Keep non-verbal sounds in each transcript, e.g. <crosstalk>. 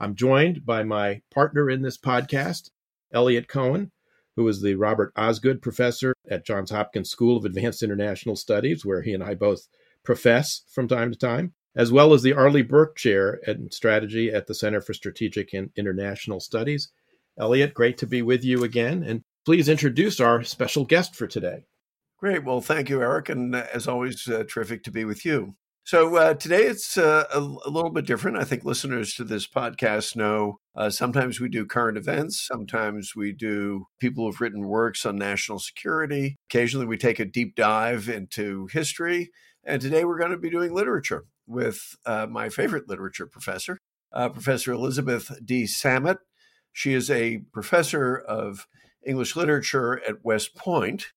I'm joined by my partner in this podcast, Eliot Cohen, who is the Robert Osgood Professor at Johns Hopkins School of Advanced International Studies, where he and I both profess from time to time, as well as the Arleigh Burke Chair in Strategy at the Center for Strategic and International Studies. Eliot, great to be with you again. And please introduce our special guest for today. Great. Well, thank you, Eric. And uh, as always, uh, terrific to be with you. So uh, today it's uh, a, a, little bit different. I think listeners to this podcast know uh, sometimes we do current events, sometimes we do people who've written works on national security. Occasionally we take a deep dive into history. And today we're going to be doing literature with uh, my favorite literature professor, Professor Elizabeth D. Samet. She is a professor of English literature at West Point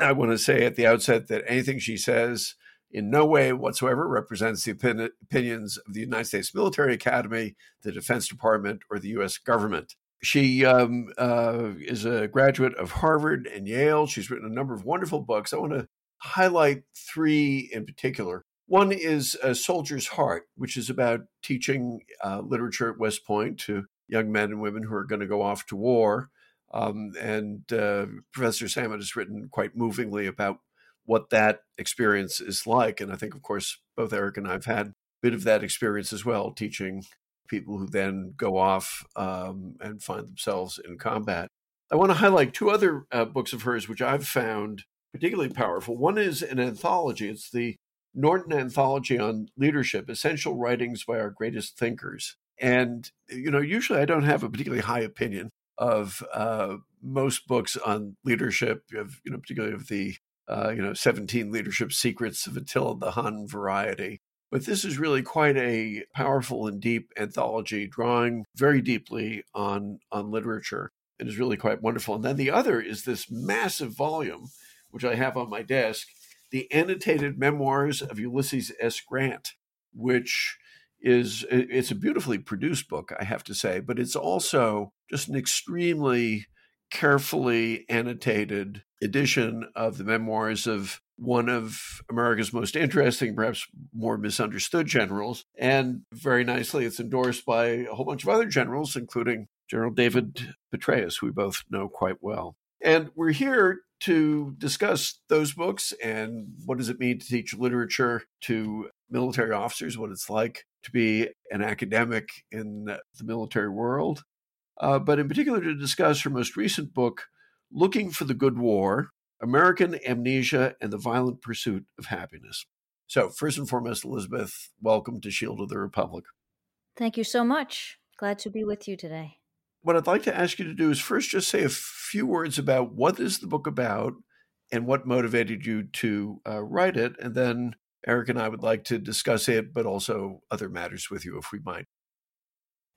I want to say at the outset that anything she says in no way whatsoever represents the opin- opinions of the United States Military Academy, the Defense Department, or the U.S. government. She um, uh, is a graduate of Harvard and Yale. She's written a number of wonderful books. I want to highlight three in particular. One is A Soldier's Heart, which is about teaching uh, literature at West Point to young men and women who are going to go off to war. Um, and uh, Professor Samet has written quite movingly about what that experience is like. And I think, of course, both Eric and I have had a bit of that experience as well, teaching people who then go off um, and find themselves in combat. I want to highlight two other uh, books of hers, which I've found particularly powerful. One is an anthology, it's the Norton Anthology on Leadership Essential Writings by Our Greatest Thinkers. And, you know, usually I don't have a particularly high opinion of uh, most books on leadership, of, you know, particularly of the uh, you know 17 leadership secrets of Attila the Hun variety. But this is really quite a powerful and deep anthology, drawing very deeply on on literature. It is really quite wonderful. And then the other is this massive volume, which I have on my desk, the annotated memoirs of Ulysses S. Grant, which is it's a beautifully produced book, I have to say, but it's also just an extremely carefully annotated edition of the memoirs of one of America's most interesting, perhaps more misunderstood generals. And very nicely, it's endorsed by a whole bunch of other generals, including General David Petraeus, who we both know quite well. And we're here to discuss those books and what does it mean to teach literature to military officers, what it's like to be an academic in the military world, uh, but in particular to discuss her most recent book, Looking for the Good War American Amnesia and the Violent Pursuit of Happiness. So, first and foremost, Elizabeth, welcome to Shield of the Republic. Thank you so much. Glad to be with you today. What I'd like to ask you to do is first just say a few words about what is the book about and what motivated you to uh, write it, and then Eric and I would like to discuss it, but also other matters with you if we might.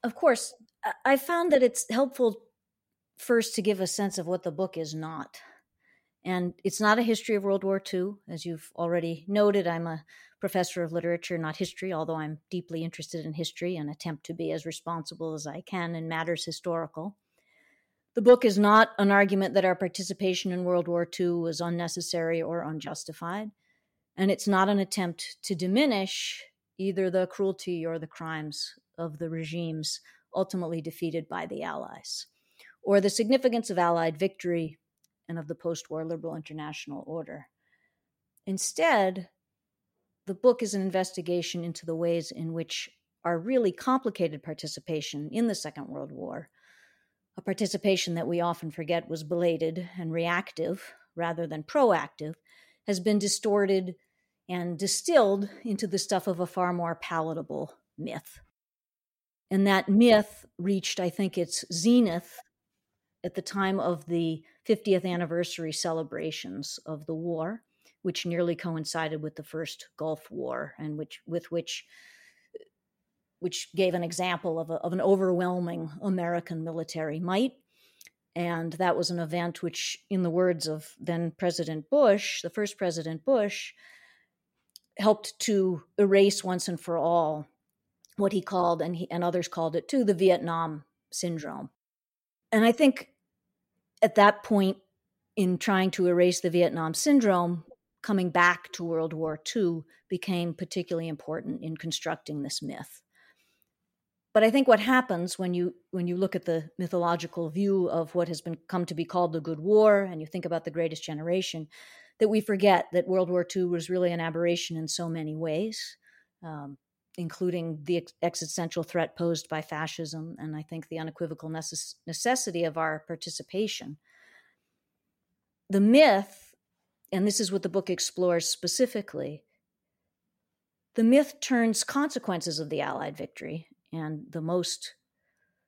Of course. I found that it's helpful first to give a sense of what the book is not. And it's not a history of World War II. As you've already noted, I'm a professor of literature, not history, although I'm deeply interested in history and attempt to be as responsible as I can in matters historical. The book is not an argument that our participation in World War II was unnecessary or unjustified. And it's not an attempt to diminish either the cruelty or the crimes of the regimes ultimately defeated by the Allies, or the significance of Allied victory and of the post war liberal international order. Instead, the book is an investigation into the ways in which our really complicated participation in the Second World War, a participation that we often forget was belated and reactive rather than proactive, has been distorted and distilled into the stuff of a far more palatable myth. And that myth reached, I think, its zenith at the time of the 50th anniversary celebrations of the war, which nearly coincided with the first Gulf War, and which with which which gave an example of, a, of an overwhelming American military might. And that was an event which, in the words of then President Bush, the first President Bush, helped to erase once and for all what he called, and, he, and others called it too, the Vietnam syndrome. And I think at that point, in trying to erase the Vietnam syndrome, coming back to World War II became particularly important in constructing this myth. But I think what happens when you when you look at the mythological view of what has been come to be called the Good War, and you think about the Greatest Generation, that we forget that World War II was really an aberration in so many ways. Um, including the existential threat posed by fascism, and I think the unequivocal necess- necessity of our participation. The myth, and this is what the book explores specifically, the myth turns consequences of the Allied victory, and the most,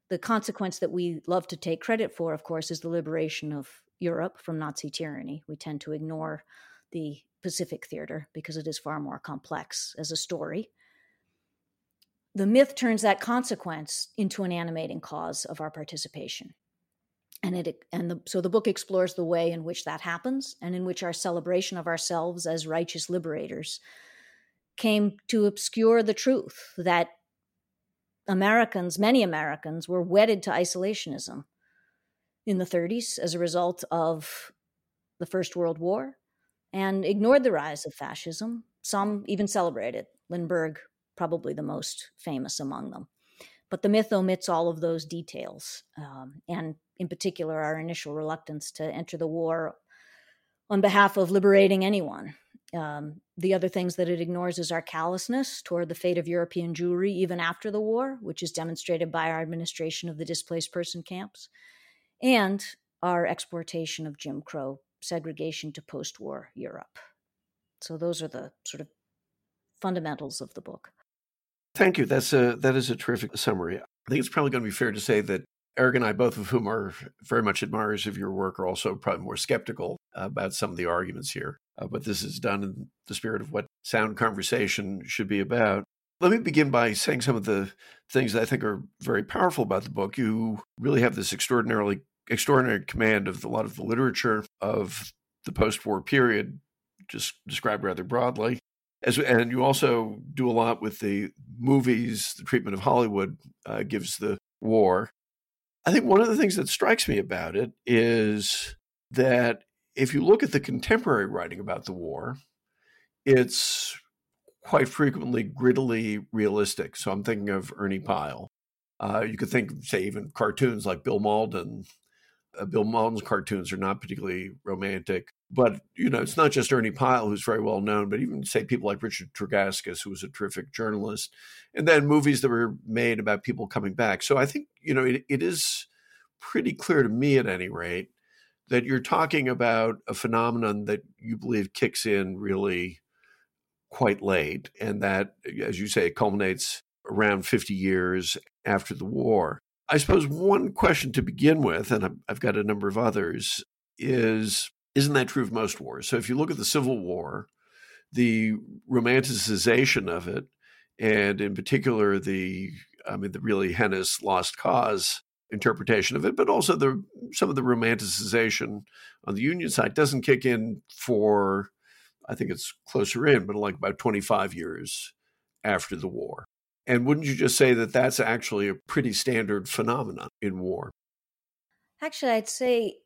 the consequence that we love to take credit for, of course, is the liberation of Europe from Nazi tyranny. We tend to ignore the Pacific theater because it is far more complex as a story the myth turns that consequence into an animating cause of our participation and it and the, so the book explores the way in which that happens and in which our celebration of ourselves as righteous liberators came to obscure the truth that Americans, many Americans, were wedded to isolationism in the 30s as a result of the First World War and ignored the rise of fascism. Some even celebrated. Lindbergh probably the most famous among them. But the myth omits all of those details, um, and in particular, our initial reluctance to enter the war on behalf of liberating anyone. Um, the other things that it ignores is our callousness toward the fate of European Jewry even after the war, which is demonstrated by our administration of the displaced person camps, and our exportation of Jim Crow segregation to post war Europe. So, those are the sort of fundamentals of the book. Thank you. That's a that is a terrific summary. I think it's probably going to be fair to say that Eric and I, both of whom are very much admirers of your work, are also probably more skeptical about some of the arguments here. Uh, but this is done in the spirit of what sound conversation should be about. Let me begin by saying some of the things that I think are very powerful about the book. You really have this extraordinarily extraordinary command of a lot of the literature of the post-war period, just described rather broadly. As, and you also do a lot with the movies, the treatment of Hollywood uh, gives the war. I think one of the things that strikes me about it is that if you look at the contemporary writing about the war, it's quite frequently grittily realistic. So I'm thinking of Ernie Pyle. Uh, you could think, say, even cartoons like Bill Mauldin. Uh, Bill Mauldin's cartoons are not particularly romantic. But you know, it's not just Ernie Pyle, who's very well known, but even say people like Richard Tregaskis, who was a terrific journalist, and then movies that were made about people coming back. So I think you know it, it is pretty clear to me, at any rate, that you're talking about a phenomenon that you believe kicks in really quite late, and that, as you say, it culminates around 50 years after the war. I suppose one question to begin with, and I've got a number of others, is isn't that true of most wars? So if you look at the Civil War, the romanticization of it, and in particular the I mean the really heinous lost cause interpretation of it, but also the some of the romanticization on the Union side doesn't kick in for I think it's closer in, but like about 25 years after the war. And wouldn't you just say that that's actually a pretty standard phenomenon in war? Actually, I'd say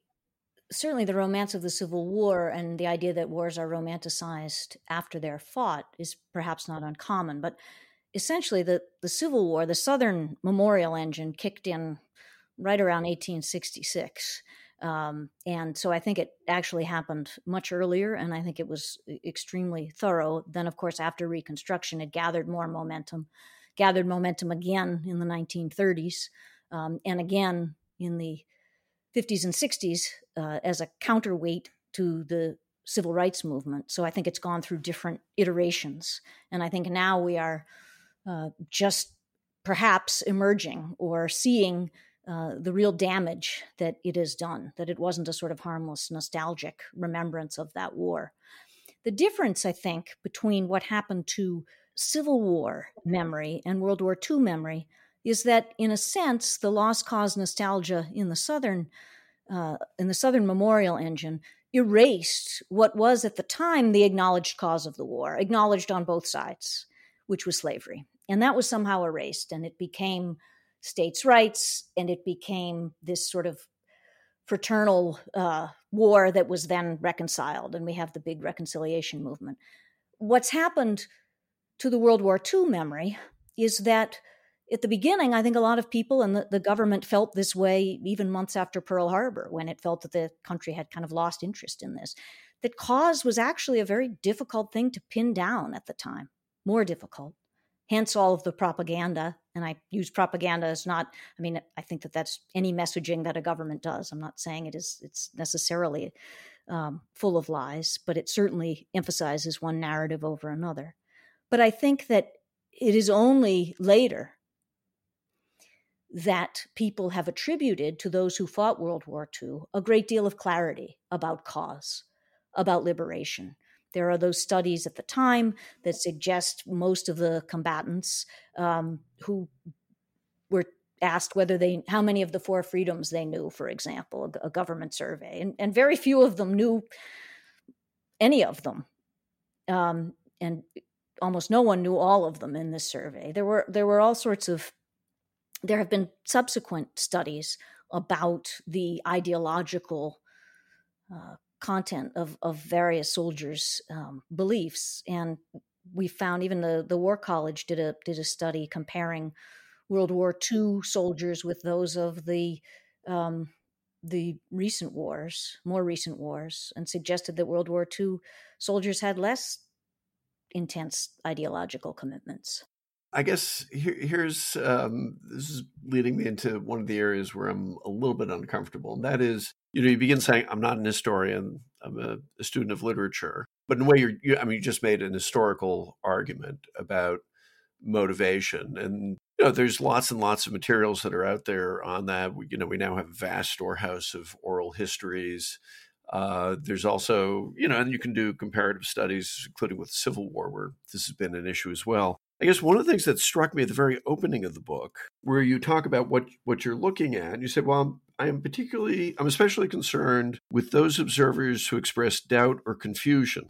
certainly the romance of the Civil War and the idea that wars are romanticized after they're fought is perhaps not uncommon. But essentially, the, the Civil War, the Southern memorial engine kicked in right around 1866. Um, and so I think it actually happened much earlier, and I think it was extremely thorough. Then, of course, after Reconstruction, it gathered more momentum, gathered momentum again in the 1930s, um, and again in the 50s and 60s uh, as a counterweight to the civil rights movement. So I think it's gone through different iterations. And I think now we are uh, just perhaps emerging or seeing uh, the real damage that it has done, that it wasn't a sort of harmless, nostalgic remembrance of that war. The difference, I think, between what happened to Civil War memory and World War II memory is that, in a sense, the lost cause nostalgia in the Southern uh, in the Southern Memorial Engine erased what was at the time the acknowledged cause of the war, acknowledged on both sides, which was slavery, and that was somehow erased, and it became states' rights, and it became this sort of fraternal uh, war that was then reconciled, and we have the big reconciliation movement. What's happened to the World War II memory is that at the beginning, I think a lot of people and the, the, government felt this way even months after Pearl Harbor, when it felt that the country had kind of lost interest in this. That cause was actually a very difficult thing to pin down at the time, more difficult. Hence all of the propaganda. And I use propaganda as not, I mean, I think that that's any messaging that a government does. I'm not saying it is, it's necessarily um, full of lies, but it certainly emphasizes one narrative over another. But I think that it is only later that people have attributed to those who fought World War II a great deal of clarity about cause, about liberation. There are those studies at the time that suggest most of the combatants um, who were asked whether they how many of the four freedoms they knew for example a, a government survey and, and very few of them knew any of them um, and almost no one knew all of them in this survey there were there were all sorts of there have been subsequent studies about the ideological uh, content of, of various soldiers' um, beliefs, and we found even the the War College did a did a study comparing World War II soldiers with those of the um, the recent wars, more recent wars, and suggested that World War II soldiers had less intense ideological commitments. I guess here, here's um, this is leading me into one of the areas where I'm a little bit uncomfortable, and that is, you know, you begin saying, "I'm not an historian; I'm a, a student of literature." But in a way, you're, you, I mean, you just made an historical argument about motivation, and you know, there's lots and lots of materials that are out there on that. We, you know, we now have vast storehouse of oral histories. Uh, there's also, you know, and you can do comparative studies, including with the Civil War, where this has been an issue as well. I guess one of the things that struck me at the very opening of the book, where you talk about what what you're looking at, you said, "Well, I am particularly, I'm especially concerned with those observers who express doubt or confusion,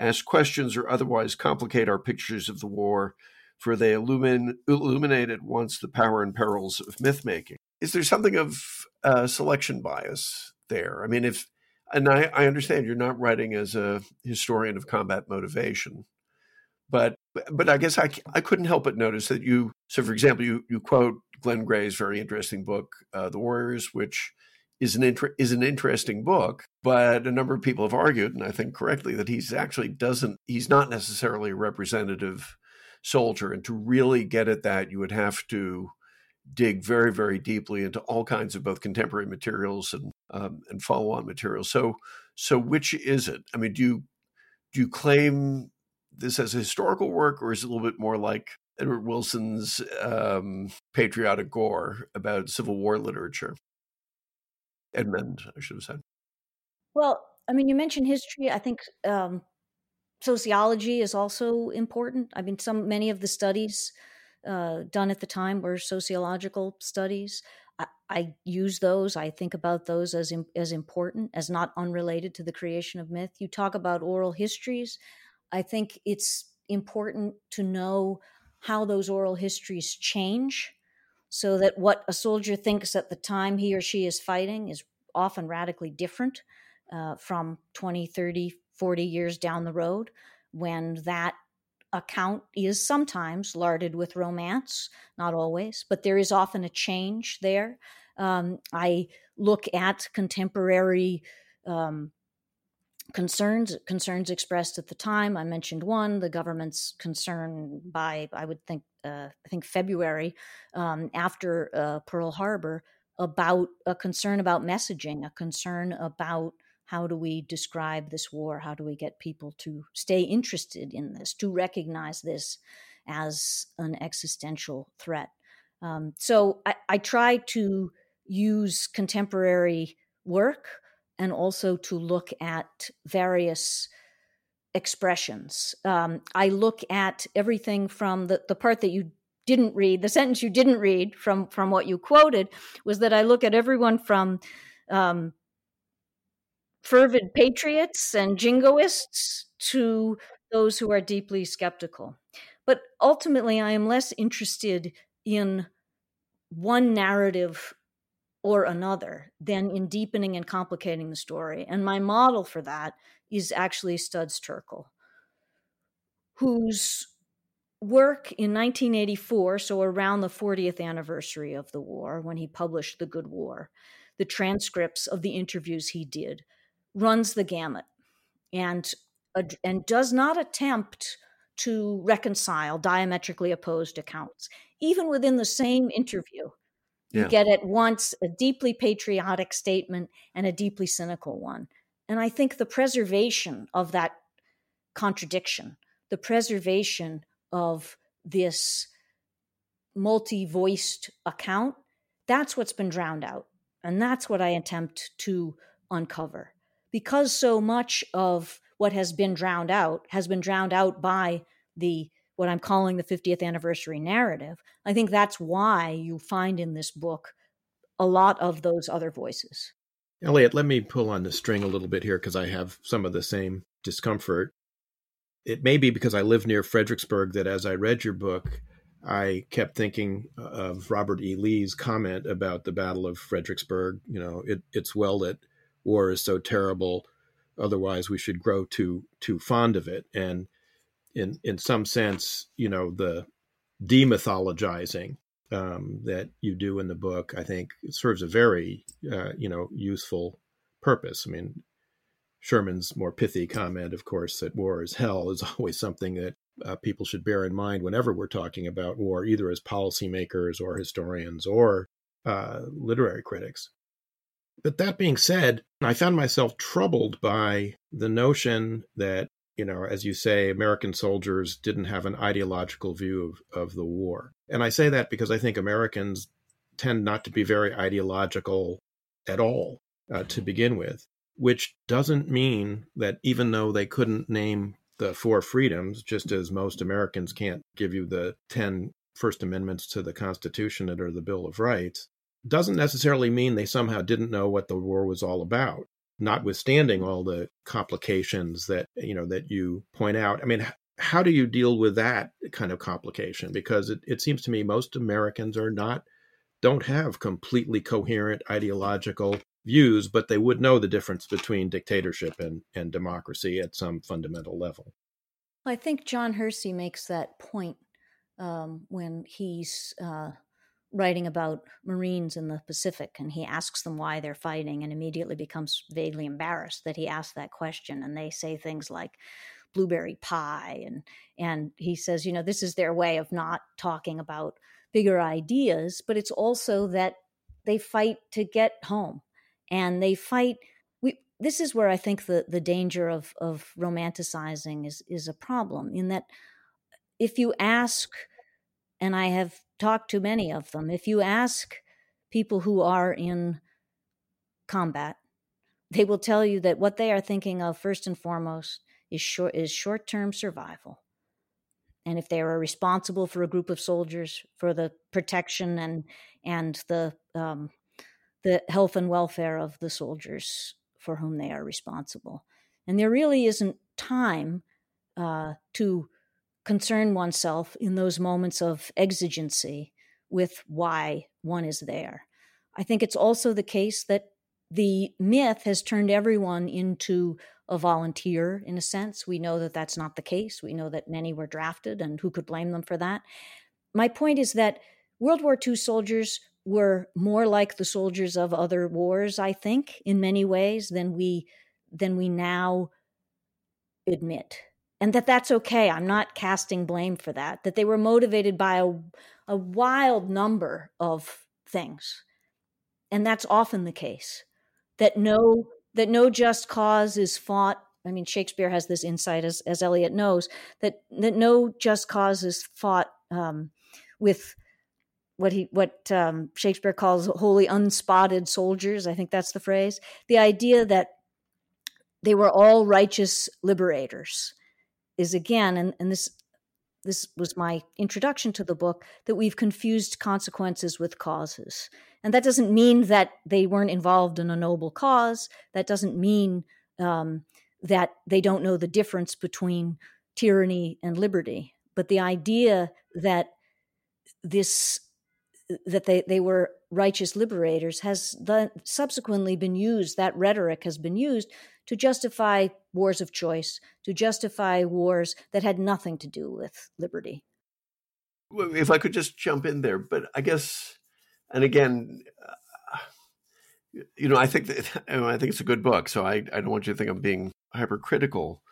ask questions, or otherwise complicate our pictures of the war, for they illumin, illuminate at once the power and perils of myth making." Is there something of uh, selection bias there? I mean, if and I, I understand you're not writing as a historian of combat motivation, but but I guess I, I couldn't help but notice that you so for example you you quote Glenn Gray's very interesting book uh, The Warriors which is an inter- is an interesting book but a number of people have argued and I think correctly that he's actually doesn't he's not necessarily a representative soldier and to really get at that you would have to dig very very deeply into all kinds of both contemporary materials and um, and follow on materials so so which is it? I mean do you do you claim this as a historical work, or is it a little bit more like Edward Wilson's um, patriotic gore about Civil War literature? Edmund, I should have said. Well, I mean, you mentioned history. I think um, sociology is also important. I mean, some many of the studies uh, done at the time were sociological studies. I, I, use those. I think about those as as important, as not unrelated to the creation of myth. You talk about oral histories. I think it's important to know how those oral histories change so that what a soldier thinks at the time he or she is fighting is often radically different uh, from 20, 30, 40 years down the road when that account is sometimes larded with romance, not always, but there is often a change there. Um, I look at contemporary um, concerns concerns expressed at the time. I mentioned one, the government's concern by I would think uh, I think February um, after uh, Pearl Harbor about a concern about messaging, a concern about how do we describe this war? How do we get people to stay interested in this, to recognize this as an existential threat? Um, so I, I try to use contemporary work and also to look at various expressions. Um, I look at everything from the, the part that you didn't read, the sentence you didn't read from from what you quoted was that I look at everyone from um, fervid patriots and jingoists to those who are deeply skeptical. But ultimately, I am less interested in one narrative or another than in deepening and complicating the story. And my model for that is actually Studs Terkel, whose work in 1984, so around the 40th anniversary of the war, when he published The Good War, the transcripts of the interviews he did, runs the gamut and, and does not attempt to reconcile diametrically opposed accounts. Even within the same interview, yeah. you get at once a deeply patriotic statement and a deeply cynical one. And I think the preservation of that contradiction, the preservation of this multi voiced account, that's what's been drowned out. And that's what I attempt to uncover. Because so much of what has been drowned out has been drowned out by the what I'm calling the 50th anniversary narrative. I think that's why you find in this book a lot of those other voices. Eliot, let me pull on the string a little bit here because I have some of the same discomfort it may be because I live near Fredericksburg that as I read your book, I kept thinking of Robert E. Lee's comment about the Battle of Fredericksburg. You know, it, it's well that war is so terrible, otherwise we should grow too too fond of it. And in in some sense, you know, the demythologizing um, that you do in the book, I think, serves a very uh, you know useful purpose. I mean, Sherman's more pithy comment, of course, that war is hell is <laughs> always something that uh, people should bear in mind whenever we're talking about war, either as policymakers or historians or uh, literary critics. But that being said, I found myself troubled by the notion that, you know, as you say, American soldiers didn't have an ideological view of, of the war. And I say that because I think Americans tend not to be very ideological at all uh, to begin with which doesn't mean that even though they couldn't name the four freedoms, just as most Americans can't give you the 10 First Amendments to the Constitution are the Bill of Rights, doesn't necessarily mean they somehow didn't know what the war was all about notwithstanding all the complications that you know that you point out i mean how do you deal with that kind of complication because it, it seems to me most americans are not don't have completely coherent ideological views, but they would know the difference between dictatorship and, and democracy at some fundamental level. I think John Hersey makes that point um, when he's uh, writing about Marines in the Pacific and he asks them why they're fighting and immediately becomes vaguely embarrassed that he asked that question. And they say things like, blueberry pie and and he says you know this is their way of not talking about bigger ideas but it's also that they fight to get home and they fight we this is where i think the the danger of of romanticizing is is a problem in that if you ask and i have talked to many of them if you ask people who are in combat they will tell you that what they are thinking of first and foremost is short is short-term survival and if they are responsible for a group of soldiers for the protection and and the um, the health and welfare of the soldiers for whom they are responsible. And there really isn't time uh, to concern oneself in those moments of exigency with why one is there. I think it's also the case that the myth has turned everyone into a volunteer in a sense. We know that that's not the case. We know that many were drafted, and who could blame them for that? My point is that World War II soldiers were more like the soldiers of other wars, I think, in many ways than we than we now admit. And that that's okay. I'm not casting blame for that. That they were motivated by a, a wild number of things. And that's often the case. That no that no just cause is fought I mean, Shakespeare has this insight, as, as Eliot knows, that, that no just cause is fought um, with what he what um, Shakespeare calls wholly unspotted soldiers. I think that's the phrase. The idea that they were all righteous liberators is again, and, and this this was my introduction to the book, that we've confused consequences with causes. And that doesn't mean that they weren't involved in a noble cause. That doesn't mean um, that they don't know the difference between tyranny and liberty. But the idea that this that they, they were righteous liberators has the, subsequently been used, that rhetoric has been used to justify wars of choice, to justify wars that had nothing to do with liberty. If I could just jump in there, but I guess, and again, uh, you know, I think that <laughs> I think it's a good book, so I, I don't want you to think I'm being hypercritical.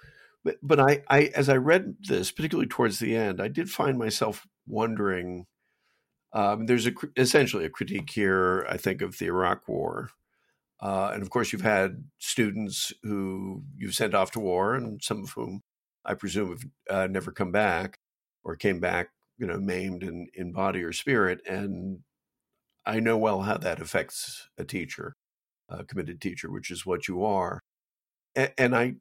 But but I, I as I read this, particularly towards the end, I did find myself wondering. Um, there's a essentially a critique here, I think, of the Iraq War, uh, and of course, you've had students who you've sent off to war, and some of whom I presume have uh, never come back or came back, you know, maimed in, in body or spirit. And I know well how that affects a teacher, a committed teacher, which is what you are. And, I,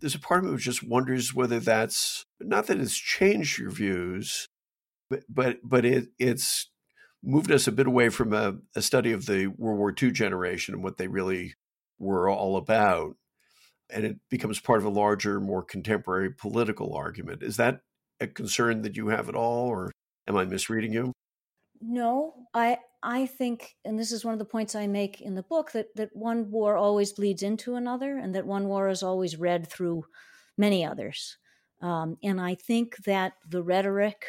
there's a part of me who just wonders whether that's not that it's changed your views, but but but it it's moved us a bit away from a, a study of the World War II generation and what they really were all about. And it becomes part of a larger, more contemporary political argument. Is that a concern that you have at all, or am I misreading you? No, I I think, and this is one of the points I make in the book, that that one war always bleeds into another, and that one war is always read through many others. Um, and I think that the rhetoric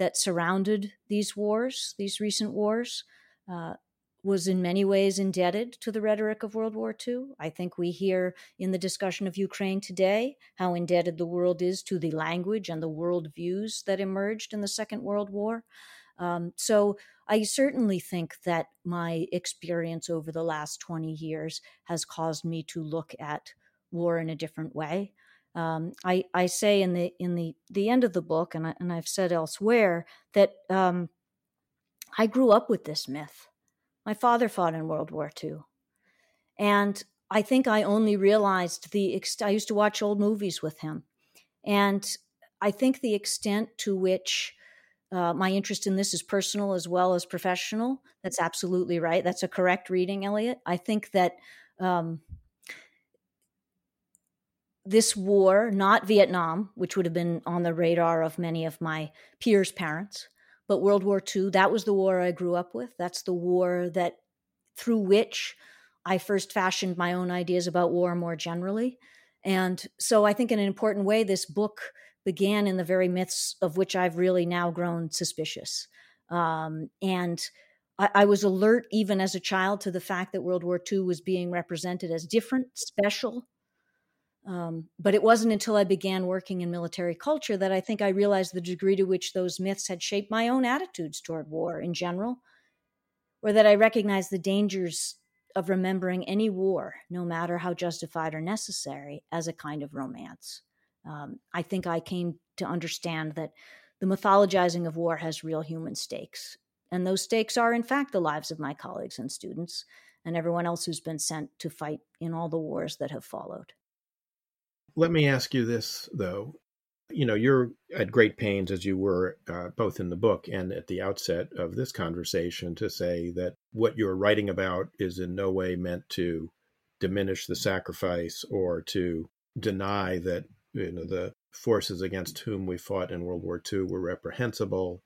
that surrounded these wars, these recent wars, uh, was in many ways indebted to the rhetoric of World War II. I think we hear in the discussion of Ukraine today how indebted the world is to the language and the worldviews that emerged in the Second World War. Um, so I certainly think that my experience over the last 20 years has caused me to look at war in a different way. Um, I, I say in the in the the end of the book, and I, and I've said elsewhere that um, I grew up with this myth. My father fought in World War II, and I think I only realized the. Ex- I used to watch old movies with him, and I think the extent to which uh, my interest in this is personal as well as professional. That's absolutely right. That's a correct reading, Eliot. I think that um, this war, not Vietnam, which would have been on the radar of many of my peers' parents, but World War II, that was the war I grew up with. That's the war that through which I first fashioned my own ideas about war more generally. And so I think in an important way, this book began in the very myths of which I've really now grown suspicious. Um, and I, I was alert even as a child to the fact that World War II was being represented as different, special, um, but it wasn't until I began working in military culture that I think I realized the degree to which those myths had shaped my own attitudes toward war in general, or that I recognized the dangers of remembering any war, no matter how justified or necessary, as a kind of romance. Um, I think I came to understand that the mythologizing of war has real human stakes. And those stakes are, in fact, the lives of my colleagues and students and everyone else who's been sent to fight in all the wars that have followed. Let me ask you this, though. You know, you're at great pains, as you were uh, both in the book and at the outset of this conversation, to say that what you're writing about is in no way meant to diminish the sacrifice or to deny that you know the forces against whom we fought in World War II were reprehensible,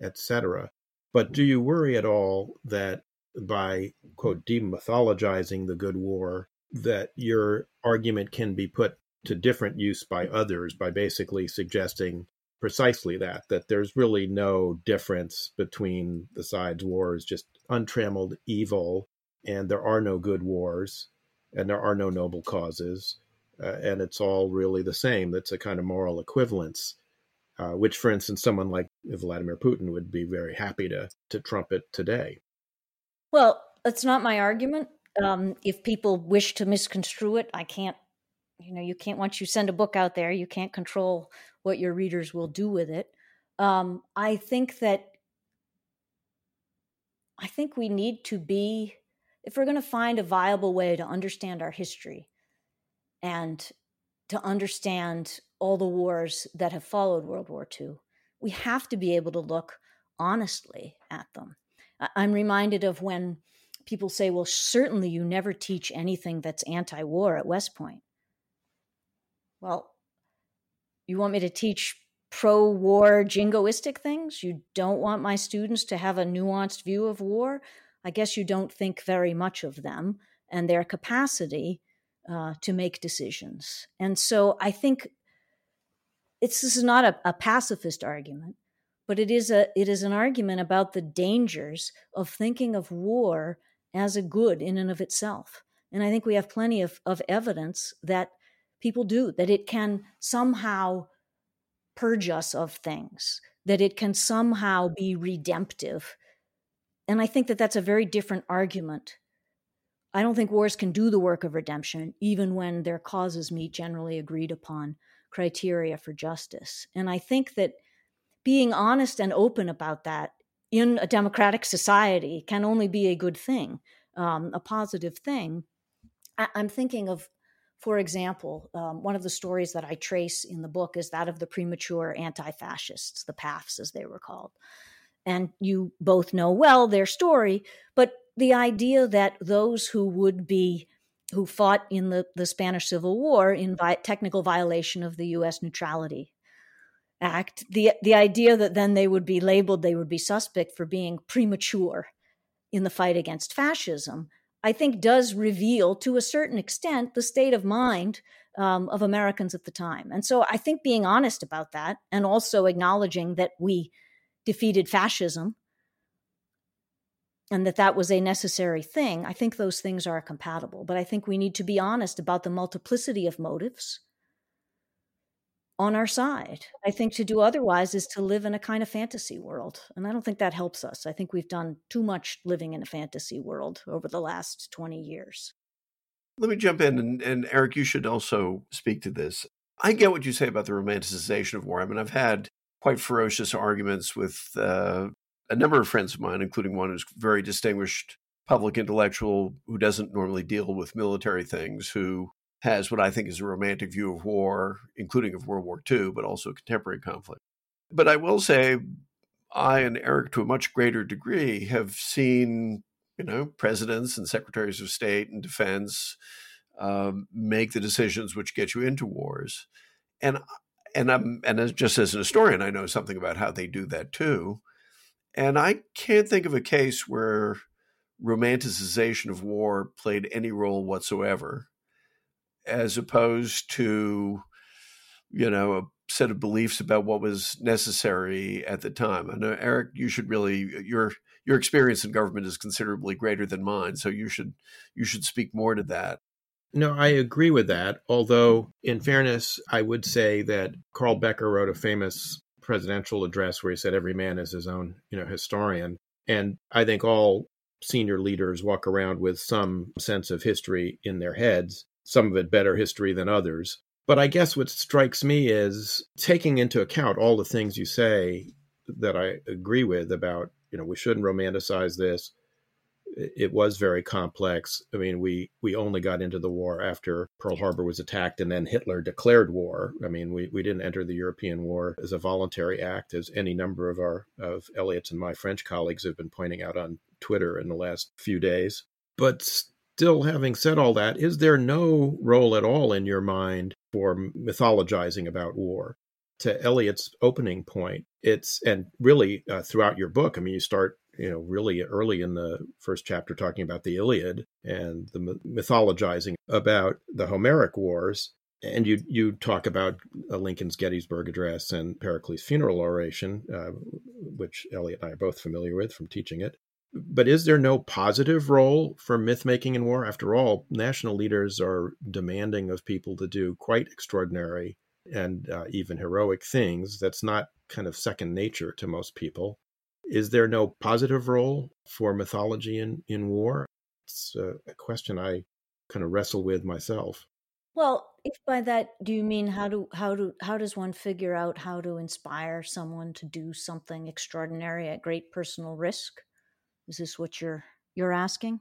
etc. But do you worry at all that by quote demythologizing the good war, that your argument can be put to different use by others by basically suggesting precisely that that there's really no difference between the sides. Wars just untrammeled evil and there are no good wars and there are no noble causes uh, and it's all really the same. That's a kind of moral equivalence uh, which for instance someone like vladimir putin would be very happy to to trumpet today. Well that's not my argument. Um, if people wish to misconstrue it i can't you know you can't once you send a book out there you can't control what your readers will do with it um, i think that i think we need to be if we're going to find a viable way to understand our history and to understand all the wars that have followed World War II. We have to be able to look honestly at them. I'm reminded of when people say, well, certainly you never teach anything that's anti war at West Point. Well, you want me to teach pro war jingoistic things? You don't want my students to have a nuanced view of war? I guess you don't think very much of them and their capacity uh, to make decisions. And so I think it's this is not a, a pacifist argument, but it is a it is an argument about the dangers of thinking of war as a good in and of itself. And I think we have plenty of, of evidence that people do, that it can somehow purge us of things, that it can somehow be redemptive. And I think that that's a very different argument. I don't think wars can do the work of redemption, even when their causes meet generally agreed upon criteria for justice. And I think that being honest and open about that in a democratic society can only be a good thing, um, a positive thing. I- am thinking of, for example, um, one of the stories that I trace in the book is that of the premature anti fascists, the PAFs as they were called. And you both know well their story, but the idea that those who would be who fought in the, the Spanish Civil War in vi- technical violation of the U.S. neutrality act the the idea that then they would be labeled they would be suspect for being premature in the fight against fascism i think does reveal to a certain extent the state of mind um, of americans at the time. And so i think being honest about that and also acknowledging that we defeated fascism and that that was a necessary thing i think those things are compatible. But i think we need to be honest about the multiplicity of motives on our side. I think to do otherwise is to live in a kind of fantasy world. And I don't think that helps us. I think we've done too much living in a fantasy world over the last 20 years. Let me jump in. And, and Eric, you should also speak to this. I get what you say about the romanticization of war. I mean, I've had quite ferocious arguments with uh, a number of friends of mine, including one who's very distinguished public intellectual who doesn't normally deal with military things, who has what I think is a romantic view of war, including of World War II, but also contemporary conflict. But I will say, I and Eric, to a much greater degree, have seen you know presidents and secretaries of state and defense um, make the decisions which get you into wars, and and I'm and as, just as an historian, I know something about how they do that too, and I can't think of a case where romanticization of war played any role whatsoever as opposed to, you know, a set of beliefs about what was necessary at the time. I know, Eric, you should really your your experience in government is considerably greater than mine, so you should you should speak more to that. No, I agree with that. Although, in fairness, I would say that Carl Becker wrote a famous presidential address where he said every man is his own, you know, historian. And I think all senior leaders walk around with some sense of history in their heads some of it better history than others. But I guess what strikes me is taking into account all the things you say that I agree with about, you know, we shouldn't romanticize this. It was very complex. I mean, we we only got into the war after Pearl Harbor was attacked and then Hitler declared war. I mean, we, we didn't enter the European war as a voluntary act, as any number of our of Eliot's and my French colleagues have been pointing out on Twitter in the last few days. But still, having said all that, is there no role at all in your mind for mythologizing about war? To Eliot's opening point, it's and really uh, throughout your book. I mean, you start you know really early in the first chapter talking about the Iliad and the mythologizing about the Homeric wars, and you you talk about uh, Lincoln's Gettysburg Address and Pericles' funeral oration, uh, which Eliot and I are both familiar with from teaching it. But is there no positive role for myth making in war? After all, national leaders are demanding of people to do quite extraordinary and uh, even heroic things. That's not kind of second nature to most people. Is there no positive role for mythology in, in war? It's a, a question I kind of wrestle with myself. Well, if by that do you mean how do how do how does one figure out how to inspire someone to do something extraordinary at great personal risk? Is this what you're you're asking?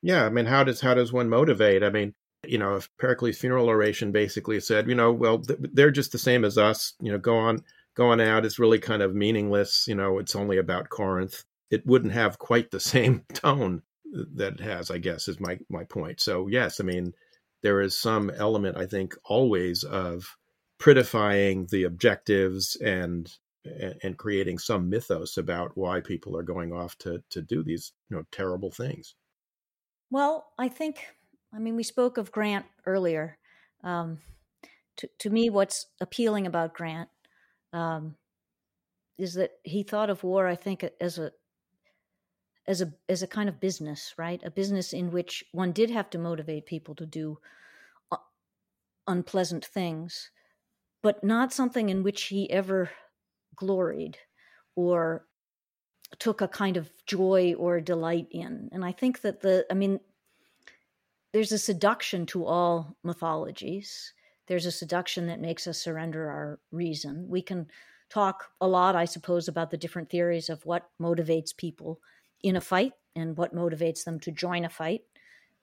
Yeah, I mean, how does how does one motivate? I mean, You know, if Pericles' funeral oration basically said, you know, well, they're just the same as us. You know, go on, going out is really kind of meaningless. You know, it's only about Corinth. It wouldn't have quite the <laughs> same tone that it has, I guess, is my my point. So yes, I mean, there is some element, I think, always of prettifying the objectives and and creating some mythos about why people are going off to to do these you know terrible things. Well, I think I mean we spoke of Grant earlier. Um, to to me, what's appealing about Grant um, is that he thought of war. I think as a as a as a kind of business, right? A business in which one did have to motivate people to do uh, unpleasant things, but not something in which he ever gloried or took a kind of joy or delight in. And I think that the I mean there's a seduction to all mythologies. There's a seduction that makes us surrender our reason. We can talk a lot, I suppose, about the different theories of what motivates people in a fight and what motivates them to join a fight.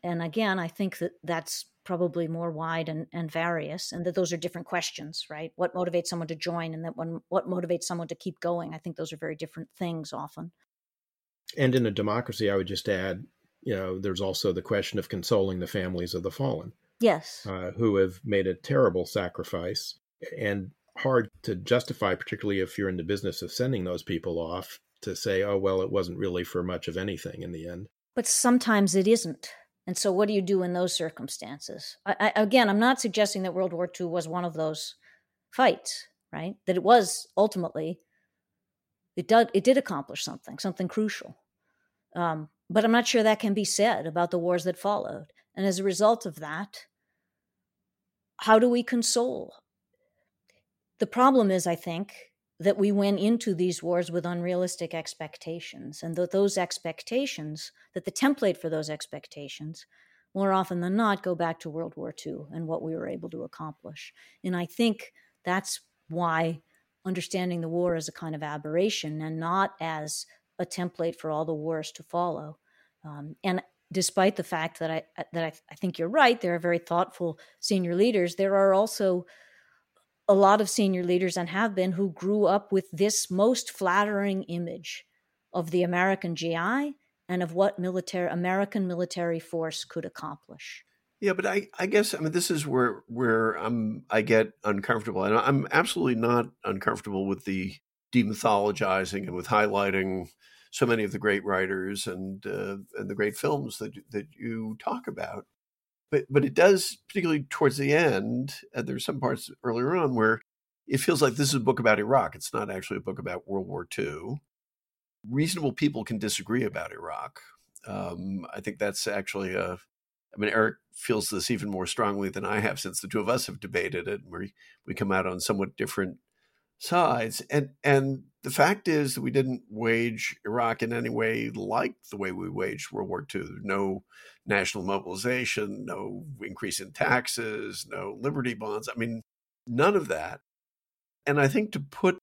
And again, I think that that's probably more wide and, and various, and that those are different questions, right? What motivates someone to join, and that what motivates someone to keep going? I think those are very different things often. And in a democracy, I would just add, you know, there's also the question of consoling the families of the fallen. Yes. Uh, who have made a terrible sacrifice and hard to justify, particularly if you're in the business of sending those people off to say, oh, well, it wasn't really for much of anything in the end. But sometimes it isn't. And so, what do you do in those circumstances? I, I, again, I'm not suggesting that World War II was one of those fights, right? That it was ultimately, it did, it did accomplish something, something crucial. Um, but I'm not sure that can be said about the wars that followed. And as a result of that, how do we console? The problem is, I think, that we went into these wars with unrealistic expectations, and that those expectations, that the template for those expectations, more often than not, go back to World War II and what we were able to accomplish. And I think that's why understanding the war as a kind of aberration and not as a template for all the wars to follow. Um, and despite the fact that I that I, I think you're right, there are very thoughtful senior leaders. There are also a lot of senior leaders and have been who grew up with this most flattering image of the American GI and of what military American military force could accomplish. Yeah, but I, I guess I mean this is where where I'm I get uncomfortable, and I'm absolutely not uncomfortable with the demythologizing and with highlighting so many of the great writers and uh, and the great films that that you talk about but but it does particularly towards the end and there's some parts earlier on where it feels like this is a book about iraq. It's not actually a book about world war ii reasonable people can disagree about iraq. Um, i think that's actually a i mean eric feels this even more strongly than i have since the two of us have debated it and we we come out on somewhat different sides. And and the fact is that we didn't wage Iraq in any way like the way we waged World War II. No national mobilization, no increase in taxes, no liberty bonds. I mean, none of that. And I think to put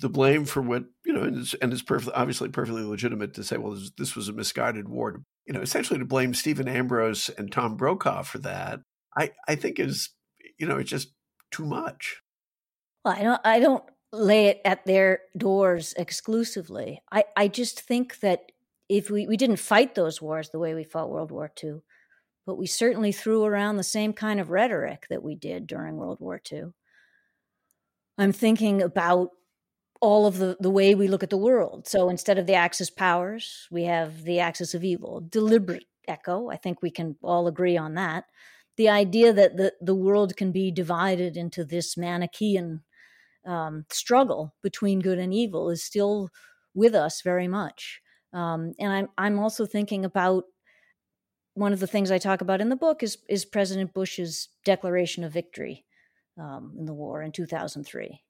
the blame for what, you know, and it's, and it's perfectly, obviously perfectly legitimate to say, well, this, this was a misguided war. You know, essentially to blame Stephen Ambrose and Tom Brokaw for that, I, I think is, you know, it's just too much. Well, I don't, I don't lay it at their doors exclusively. I, I just think that if we, we didn't fight those wars the way we fought World War II, but we certainly threw around the same kind of rhetoric that we did during World War II. I'm thinking about all of the, the way we look at the world. So instead of the axis powers, we have the axis of evil. Deliberate echo. I think we can all agree on that. The idea that the, the world can be divided into this Manichaean um, struggle between good and evil is still with us very much. Um, and I'm I'm also thinking about one of the things I talk about in the book is is President Bush's declaration of victory um, in the war in 2003,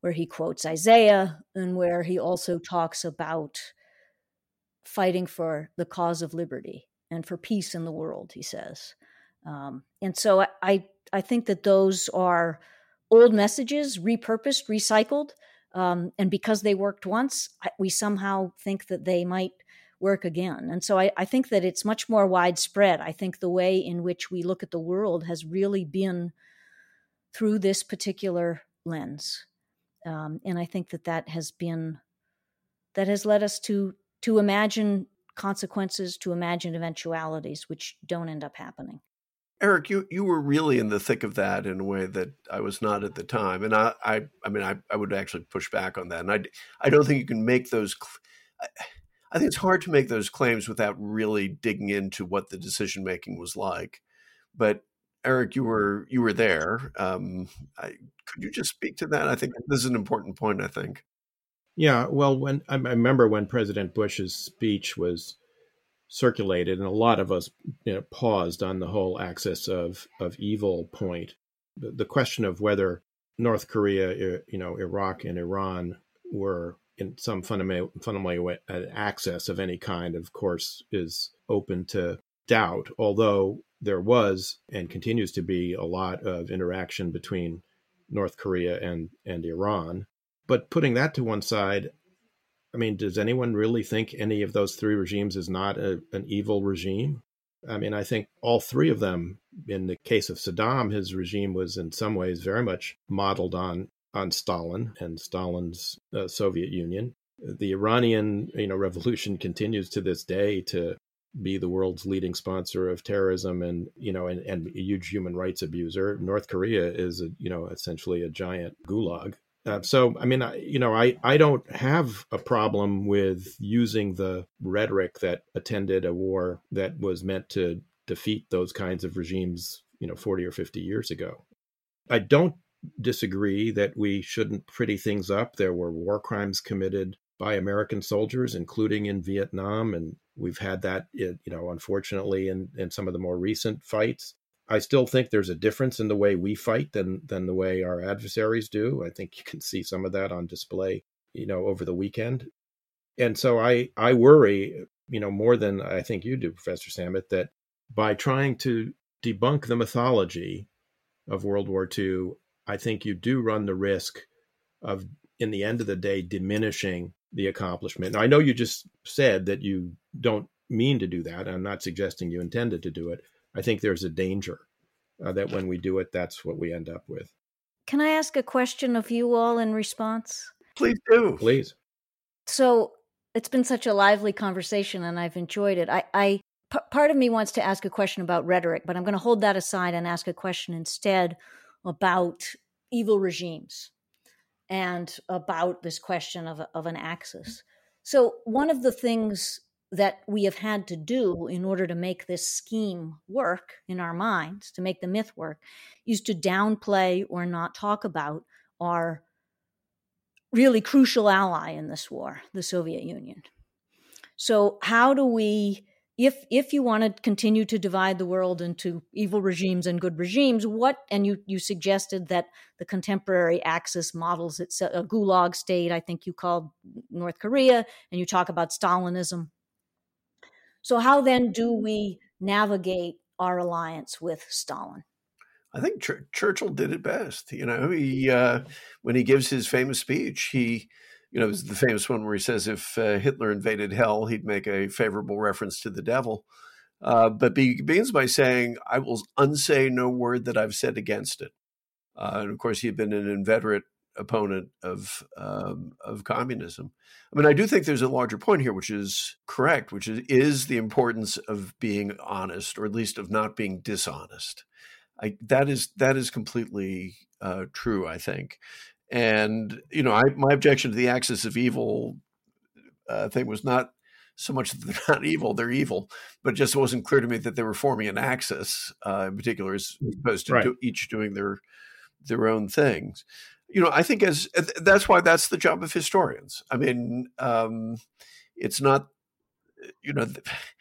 where he quotes Isaiah and where he also talks about fighting for the cause of liberty and for peace in the world. He says, um, and so I, I I think that those are old messages repurposed, recycled. Um, and because they worked once, we somehow think that they might work again. And so I, I, think that it's much more widespread. I think the way in which we look at the world has really been through this particular lens. Um, and I think that that has been that has led us to to imagine consequences, to imagine eventualities which don't end up happening. Eric, you, you were really in the thick of that in a way that I was not at the time, and I I, I mean I, I would actually push back on that, and I I don't think you can make those. I think it's hard to make those claims without really digging into what the decision making was like. But Eric, you were you were there. Um, I, could you just speak to that? I think this is an important point. I think. Yeah, well, when I remember when President Bush's speech was circulated, and a lot of us you know, paused on the whole axis of of evil point. The, the question of whether North Korea, you know, Iraq, and Iran were in some fundamental fundamental way an axis of any kind, of course, is open to doubt. Although there was and continues to be a lot of interaction between North Korea and and Iran. But putting that to one side, I mean, does anyone really think any of those three regimes is not a, an evil regime? I mean, I think all three of them, in the case of Saddam, his regime was in some ways very much modeled on on Stalin and Stalin's uh, Soviet Union. The Iranian, you know, <laughs> revolution continues to this day to be the world's leading sponsor of terrorism and you know and, and a huge human rights abuser. North Korea is a, you know essentially a giant gulag uh, so, I mean, I, you know, I, I don't have a problem with using the rhetoric that attended a war that was meant to defeat those kinds of regimes, you know, 40 or 50 years ago. I don't disagree that we shouldn't pretty things up. There were war crimes committed by American soldiers, including in Vietnam, and we've had that, you know, unfortunately, in, in some of the more recent fights. I still think there's a difference in the way we fight than than the way our adversaries do. I think you can see some of that on display, you know, over the weekend. And so I I worry, you know, more than I think you do, Professor Samet, that by trying to debunk the mythology of World War II, I think you do run the risk of, in the end of the day, diminishing the accomplishment. Now, I know you just said that you don't mean to do that. I'm not suggesting you intended to do it. I think there's a danger uh, that when we do it, that's what we end up with. Can I ask a question of you all in response? Please do. Please. So it's been such a lively conversation, and I've enjoyed it. I, I p- part of me wants to ask a question about rhetoric, but I'm going to hold that aside and ask a question instead about evil regimes and about this question of, of an axis. So one of the things that we have had to do in order to make this scheme work in our minds, to make the myth work, is to downplay or not talk about our really crucial ally in this war, the Soviet Union. So, how do we, if if you want to continue to divide the world into evil regimes and good regimes, what? And you you suggested that the contemporary Axis models it's a, uh, a gulag state. I think you called North Korea, and you talk about Stalinism. So, how then do we navigate our alliance with Stalin? I think Ch- Churchill did it best. You know, he uh, when he gives his famous speech, he, you know, the famous one where he says, "If uh, Hitler invaded hell, he'd make a favorable reference to the devil." Uh, but he begins by saying, "I will unsay no word that I've said against it." Uh, and of course, he had been an inveterate opponent of um, of communism. I mean, I do think there's a larger point here, which is correct, which is is the importance of being honest, or at least of not being dishonest. I, that is that is completely uh, true, I think. And you know, I, my objection to the axis of evil uh, thing was not so much that they're <laughs> not evil; they're evil, but it just wasn't clear to me that they were forming an axis uh, in particular, as opposed to right. do, each doing their their own things you know, I think as that's why that's the job of historians. I mean, um, it's not, you know,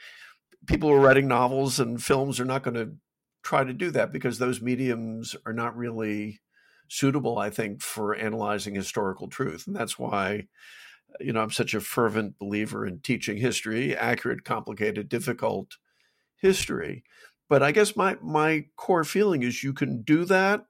<sighs> people who are writing novels and films are not going to try to do that because those mediums are not really suitable, I think, for analyzing historical truth. And that's why, you know, I'm such a fervent believer in teaching history, accurate, complicated, difficult history. But I guess my my core feeling is you can do that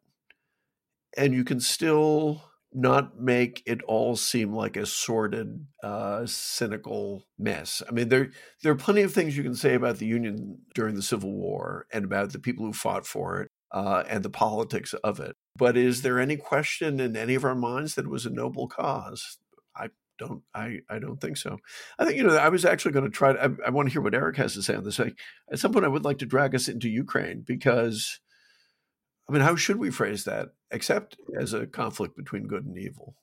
and you can still not make it all seem like a sordid, uh, cynical mess. I mean, there there are plenty of things you can say about the Union during the Civil War and about the people who fought for it uh, and the politics of it. But is there any question in any of our minds that it was a noble cause? I don't. I, I don't think so. I think you know. I was actually going to try. I, I want to hear what Eric has to say on this. Like, at some point, I would like to drag us into Ukraine because, I mean, how should we phrase that except as a conflict between good and evil?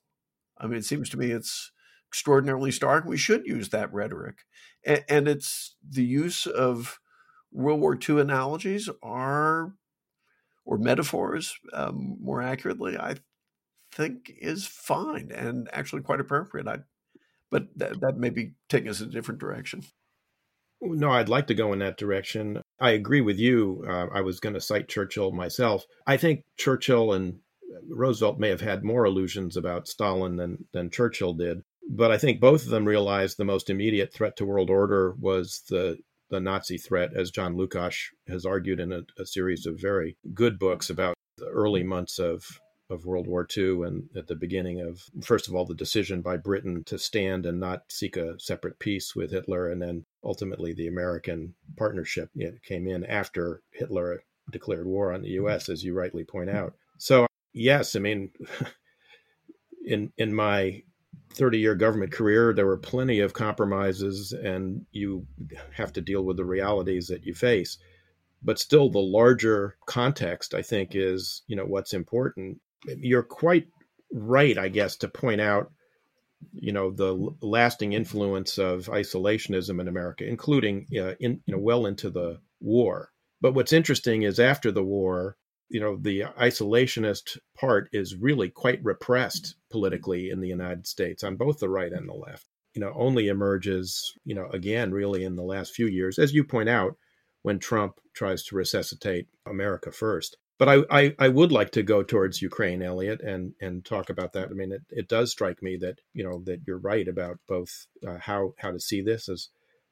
I mean, it seems to me it's extraordinarily stark. We should use that rhetoric, and, and it's the use of World War II analogies are or metaphors, um, more accurately, I think is fine and actually quite appropriate. I, but that, that may be taking us in a different direction. No, I'd like to go in that direction. I agree with you. Uh, I was going to cite Churchill myself. I think Churchill and Roosevelt may have had more illusions about Stalin than than Churchill did, but I think both of them realized the most immediate threat to world order was the the Nazi threat, as John Lukács has argued in a, a series of very good books about the early months of of World War II and at the beginning of, first of all, the decision by Britain to stand and not seek a separate peace with Hitler, and then ultimately the American partnership it came in after Hitler declared war on the mm-hmm. U.S., as you rightly point out. So, yes, I mean, <laughs> in in my 30 year government career, there were plenty of compromises, and you have to deal with the realities that you face. But still, the larger context, I think, is you know what's important. You're quite right, I guess, to point out you know the lasting influence of isolationism in America, including uh, in you know well into the war. But what's interesting is after the war, you know the isolationist part is really quite repressed politically in the United States on both the right and the left. You know, only emerges, you know, again, really in the last few years, as you point out, when Trump tries to resuscitate America first. But I, I, I would like to go towards Ukraine, Eliot, and, and talk about that. I mean, it, it does strike me that, you know, that you're right about both uh, how, how to see this as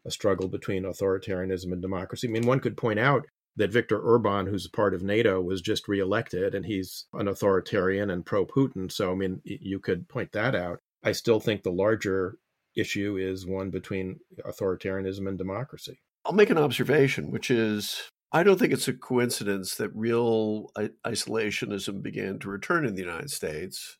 a struggle between authoritarianism and democracy. I mean, one could point out that Viktor Orban, who's a part of NATO, was just reelected and he's an authoritarian and pro Putin. So, I mean, you could point that out. I still think the larger issue is one between authoritarianism and democracy. I'll make an observation, which is I don't think it's a coincidence that real isolationism began to return in the United States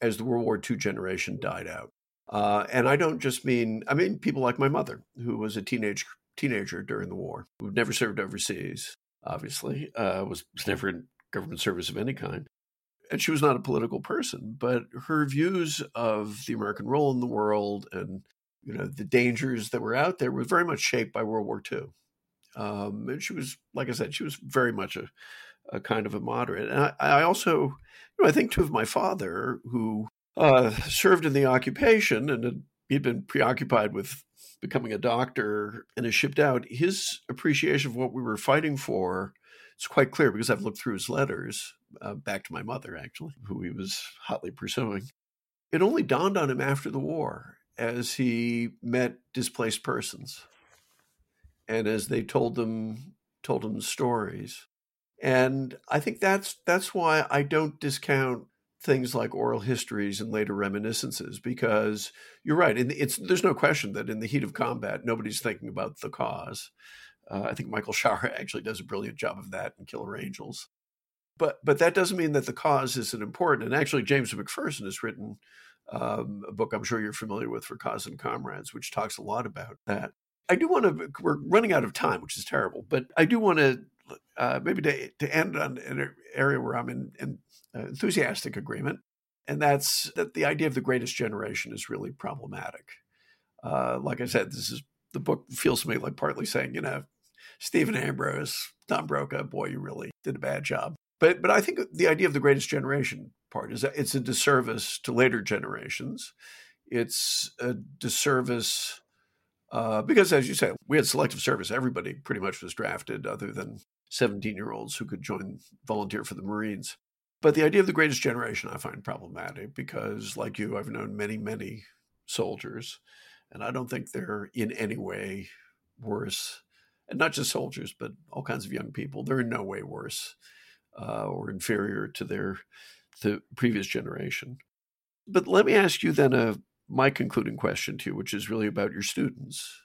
as the World War II generation died out. Uh, and I don't just mean, I mean, people like my mother, who was a teenage teenager during the war who never served overseas, obviously, uh, was, was never in government service of any kind. And she was not a political person, but her views of the American role in the world and you know the dangers that were out there were very much shaped by World War II. Um, and she was, like I said, she was very much a, a kind of a moderate. And I, I also, you know, I think too of my father, who uh, served in the occupation and had, he'd been preoccupied with becoming a doctor and is shipped out, his appreciation of what we were fighting for is quite clear because I've looked through his letters uh, back to my mother, actually, who he was hotly pursuing. It only dawned on him after the war as he met displaced persons and as they told them told him stories. And I think that's that's why I don't discount things like oral histories and later reminiscences because you're right and it's there's no question that in the heat of combat nobody's thinking about the cause. Uh, i think michael <laughs> Shaara actually does a brilliant job of that in killer angels. But but that doesn't mean that the cause isn't important. And actually james mcpherson has written um, a book i'm sure you're familiar with for cause and comrades which talks a lot about that i do want to we're running out of time which is terrible but i do want to uh, maybe to, to end on an area where i'm in, in uh, enthusiastic agreement, and that's that the idea of the greatest generation is really problematic. Uh, like I said, this is the book feels to me like partly saying, you know, Stephen Ambrose, Tom Brokaw, boy, you really did a bad job. But but I think the idea of the greatest generation part is that it's a disservice to later generations. It's a disservice uh, because, as you say, we had selective service. Everybody pretty much was drafted, other than 17 year olds who could join volunteer for the Marines. But the idea of the greatest generation I find problematic because, like you, I've known many, many soldiers, and I don't think they're in any way worse. And not just soldiers, but all kinds of young people. They're in no way worse uh, or inferior to their the previous generation. But let me ask you then a my concluding question to you, which is really about your students.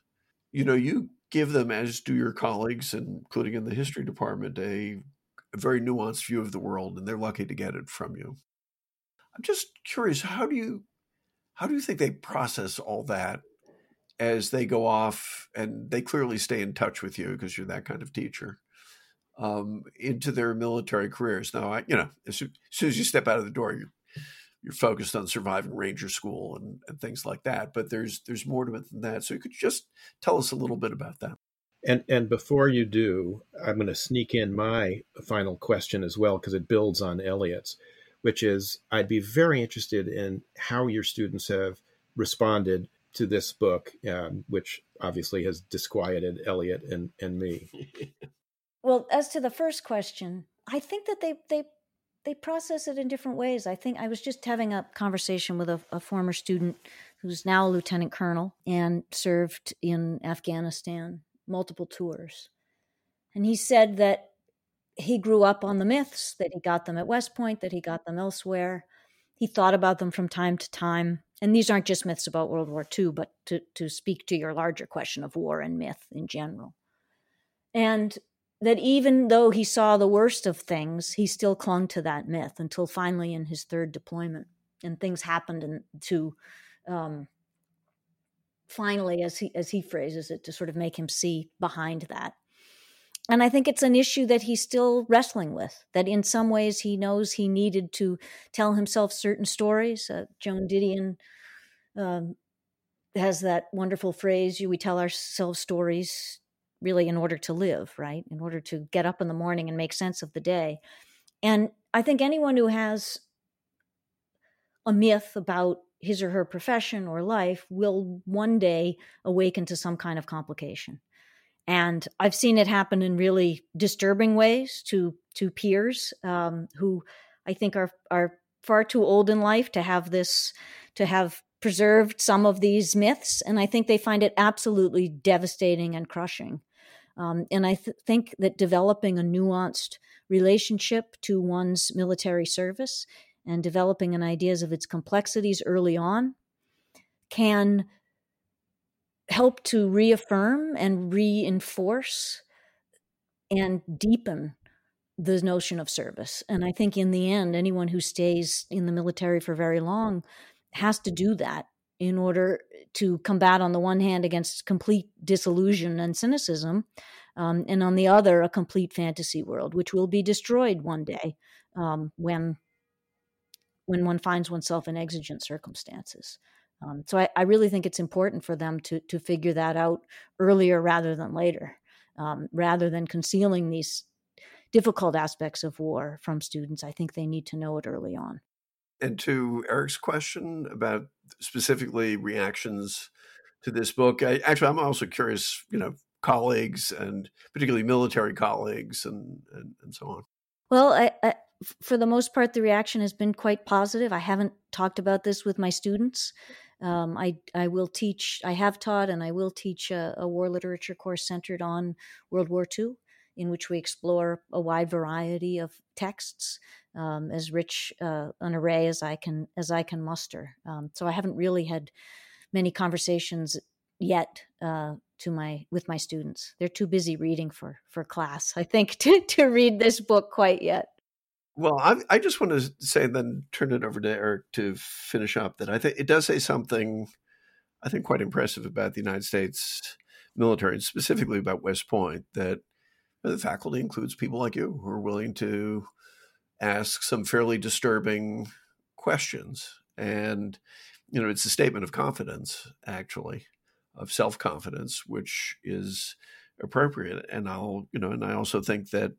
You know, you give them, as do your colleagues, including in the history department, a, a very nuanced view of the world, and they're lucky to get it from you. I'm just curious, how do you how do you think they process all that as they go off and they clearly stay in touch with you because you're that kind of teacher um, into their military careers? Now, I, you know, as soon, as soon, as you step out of the door, you're you're focused on surviving Ranger School and, and things like that. But there's there's more to it than that. So you could just tell us a little bit about that. And and before you do, I'm going to sneak in my final question as well because it builds on Eliot's which is I'd be very interested in how your students have responded to this book, um, which obviously has disquieted Eliot and, and me. <laughs> well, as to the first question, I think that they, they, they process it in different ways. I think I was just having a conversation with a, a former student who's now a lieutenant colonel and served in Afghanistan multiple tours. And he said that he grew up on the myths that he got them at West Point, that he got them elsewhere. He thought about them from time to time. And these aren't just myths about World War II, but to, to speak to your larger question of war and myth in general. And that even though he saw the worst of things, he still clung to that myth until finally in his third deployment. And things happened in, to um, finally, as he as he phrases it, to sort of make him see behind that and I think it's an issue that he's still wrestling with. That in some ways he knows he needed to tell himself certain stories. Uh, Joan Didion um, has that wonderful phrase: "We tell ourselves stories really in order to live, right? In order to get up in the morning and make sense of the day." And I think anyone who has a myth about his or her profession or life will one day awaken to some kind of complication and I've seen it happen in really disturbing ways to to peers um, who I think are are far too old in life to have this to have preserved some of these myths, and I think they find it absolutely devastating and crushing. Um, and I th- think that developing a nuanced relationship to one's military service and developing an ideas of its complexities early on can help to reaffirm and reinforce and deepen the notion of service. And I think in the end, anyone who stays in the military for very long has to do that in order to combat, on the one hand, against complete disillusion and cynicism, um, and on the other, a complete fantasy world, which will be destroyed one day um, when when one finds oneself in exigent circumstances. Um, so I, I, really think it's important for them to to figure that out earlier rather than later, um, rather than concealing these difficult aspects of war from students. I think they need to know it early on. And to Eric's question about specifically reactions to this book, I, actually I'm also curious. You know, colleagues and particularly military colleagues and and, and so on. Well, I, I, for the most part, the reaction has been quite positive. I haven't talked about this with my students. Um, I I will teach. I have taught, and I will teach a, a, war literature course centered on World War II, in which we explore a wide variety of texts, um, as rich uh, an array as I can as I can muster. Um, so I haven't really had many conversations yet uh, to my with my students. They're too busy reading for for class, I think, <laughs> to to read this book quite yet. Well, I, I, just want to say, then turn it over to Eric to finish up. That I think it does say something, I think, quite impressive about the United States military, and specifically about West Point. That the faculty includes people like you who are willing to ask some fairly disturbing questions, and you know, it's a statement of confidence, actually, of self confidence, which is appropriate. And I'll, you know, and I also think that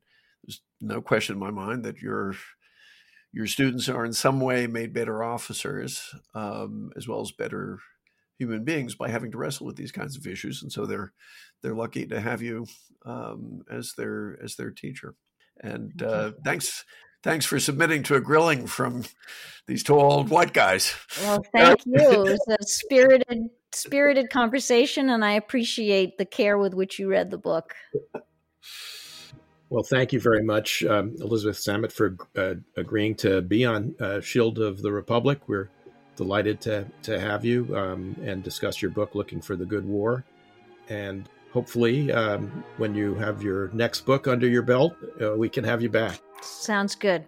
there's no question in my mind that your your students are in some way made better officers um, as well as better human beings by having to wrestle with these kinds of issues, and so they're they're lucky to have you um, as their as their teacher. And uh, thanks thanks for submitting to a grilling from these two old white guys. Well, thank you. It was a spirited spirited conversation, and I appreciate the care with which you read the book. Well, thank you very much, um, Elizabeth Samet, for uh, agreeing to be on uh, Shield of the Republic. We're delighted to, to have you um, and discuss your book, Looking for the Good War. And hopefully, um, when you have your next book under your belt, uh, we can have you back. Sounds good.